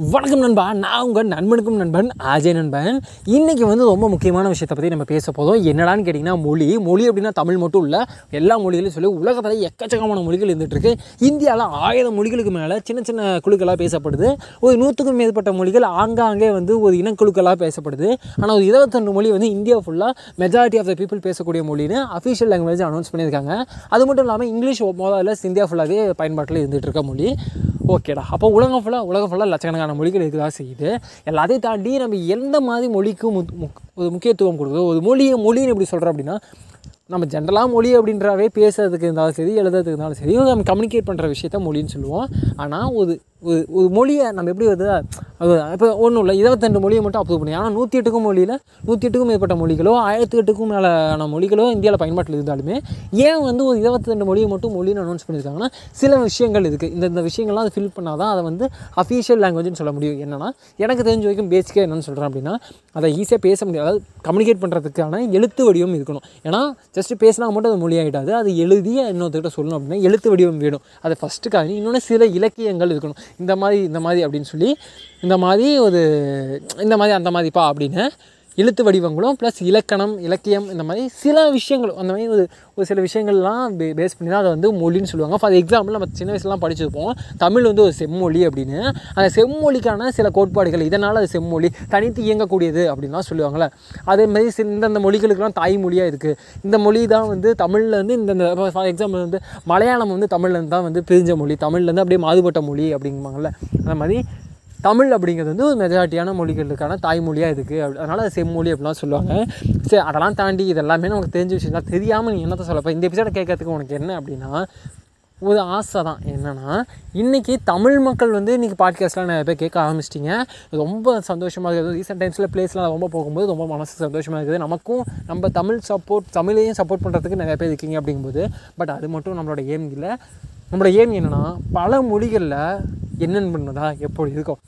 வணக்கம் நண்பா நான் உங்கள் நண்பனுக்கும் நண்பன் அஜய் நண்பன். இன்றைக்கி வந்து ரொம்ப முக்கியமான விஷயத்தை பற்றி நம்ம பேச போதும் என்னடான்னு கேட்டிங்கன்னா மொழி. மொழி அப்படின்னா தமிழ் மட்டும் இல்லை எல்லா மொழிகளையும் சொல்லி உலகத்தில் எக்கச்சக்கமான மொழிகள் இருந்துகிட்ருக்கு இந்தியாவில் ஆயிரம் மொழிகளுக்கு மேலே சின்ன சின்ன குழுக்களாக பேசப்படுது. ஒரு நூற்றுக்கும் மேற்பட்ட மொழிகள் ஆங்காங்கே வந்து ஒரு இனக்குழுக்களாக பேசப்படுது. ஆனால் ஒரு இருபத்தொன்று மொழி வந்து இந்தியா ஃபுல்லாக மெஜாரிட்டி ஆஃப் த பீப்புள் பேசக்கூடிய மொழின்னு அஃபிஷியல் லாங்குவேஜ் அனௌன்ஸ் பண்ணியிருக்காங்க. அது மட்டும் இல்லாமல் இங்கிலீஷ் முதல்ல இந்தியா ஃபுல்லாகவே பயன்பாட்டில் இருந்துகிட்டு இருக்க மொழி. ஓகேடா அப்போ உலகம் ஃபுல்லாக உலகம் ஃபுல்லாக லட்சக்கணக்கான மொழிகள் இருக்கதான் செய்யுது. எல்லாத்தையும் தாண்டி நம்ம எந்த மாதிரி மொழிக்கும் ஒரு முக்கியத்துவம் கொடுக்குதோ ஒரு மொழியை மொழின்னு எப்படி சொல்கிறோம் அப்படின்னா நம்ம ஜென்ரலாக மொழி அப்படின்றாவே பேசுறதுக்கு இருந்தாலும் சரி எழுதுறதுக்கு இருந்தாலும் சரி நம்ம கம்யூனிகேட் பண்ணுற விஷயத்த மொழின்னு சொல்லுவோம். ஆனால் ஒரு ஒரு ஒரு மொழியை நம்ம எப்படி வருது அது இப்போ ஒன்றும் இல்லை. இருபத்தெண்டு மொழியை மட்டும் அப்ரூவ் பண்ணி. ஆனால் நூற்றி எட்டுக்கும் மொழியில் நூற்றி எட்டுக்கும் மேற்பட்ட மொழிகளோ ஆயிரத்தி எட்டுக்கும் மேலான மொழிகளோ இந்தியாவில் பயன்பாட்டில் இருந்தாலுமே ஏன் வந்து ஒரு இருபத்தெண்டு மொழியை மட்டும் மொழின்னு அனௌன்ஸ் பண்ணியிருக்காங்கன்னா சில விஷயங்கள் இருக்குது இந்த இந்த விஷயங்கள்லாம் அதை ஃபில் பண்ணால் தான் அதை வந்து அஃபீஷியல் லாங்குவேஜ்னு சொல்ல முடியும். என்னென்னா எனக்கு தெரிஞ்ச வரைக்கும் பேசிக்காக என்னென்னு சொல்கிறேன் அப்படின்னா அதை ஈஸியாக பேச முடியாது. அதாவது கம்யூனிகேட் பண்ணுறதுக்கான எழுத்து வடிவம் இருக்கணும். ஏன்னா ஜஸ்ட் பேசினா மட்டும் அது மொழி ஆகிடாது அது எழுதி இன்னொருத்தர்கிட்ட சொல்லணும் அப்படின்னா எழுத்து வடிவம் வேணும். அது ஃபஸ்ட்டு இன்னொன்று சில இலக்கியங்கள் இருக்கணும். இந்த மாதிரி இந்த மாதிரி அப்படின்னு சொல்லி இந்த மாதிரி ஒரு இந்த மாதிரி அந்த மாதிரிப்பா அப்படின்னு எழுத்து வடிவங்களும் ப்ளஸ் இலக்கணம் இலக்கியம் இந்த மாதிரி சில விஷயங்கள் அந்த மாதிரி ஒரு ஒரு சில விஷயங்கள்லாம் பே பேஸ் பண்ணி தான் அதை வந்து மொழின்னு சொல்லுவாங்க. ஃபார் எக்ஸாம்பிள் நம்ம சின்ன வயசுலாம் படிச்சிருப்போம் தமிழ் வந்து ஒரு செம்மொழி அப்படின்னு. அந்த செம்மொழிக்கான சில கோட்பாடுகள் இதனால் அது செம்மொழி தனித்து இயங்கக்கூடியது அப்படின்லாம் சொல்லுவாங்கள்ல அதே மாதிரி சில இந்தந்த மொழிகளுக்கெல்லாம் தாய்மொழியாக இருக்குது இந்த மொழி தான் வந்து தமிழ்லேருந்து இந்தந்த ஃபார் எக்ஸாம்பிள் வந்து மலையாளம் வந்து தமிழ்லேருந்து தான் வந்து பிரிஞ்ச மொழி தமிழ்லேருந்து அப்படியே மாறுபட்ட மொழி அப்படிங்குவாங்கள்ல அந்த மாதிரி தமிழ் அப்படிங்கிறது வந்து ஒரு மெஜாரிட்டியான மொழிகளுக்கான தாய்மொழியாக இருக்குது அப்படி அதனால் அது செம்மொழி அப்படிலாம் சொல்லுவாங்க. சரி அதெல்லாம் தாண்டி இதெல்லாமே நமக்கு தெரிஞ்ச விஷயம் தான் தெரியாமல் நீ என்னத்தை சொல்லப்போ இந்த எபிசோட கேட்கறதுக்கு உனக்கு என்ன அப்படின்னா ஒரு ஆசை தான் என்னென்னா இன்றைக்கி தமிழ் மக்கள் வந்து இன்றைக்கி பாட்காஸ்ட்லாம் நிறைய பேர் கேட்க ஆரம்பிச்சிட்டிங்க. ரொம்ப சந்தோஷமாக இருக்குது. ரீசெண்ட் டைம்ஸில் பிளேஸ்லாம் ரொம்ப போகும்போது ரொம்ப மனசு சந்தோஷமாக இருக்குது. நமக்கும் நம்ம தமிழ் சப்போர்ட் தமிழையும் சப்போர்ட் பண்ணுறதுக்கு நிறைய பேர் இருக்கீங்க அப்படிங்கும்போது. பட் அது மட்டும் நம்மளோட ஏம் இல்லை. நம்மளோட ஏம் என்னென்னா பல மொழிகளில் என்னென்னு பண்ணுறதா எப்படி இருக்கும்?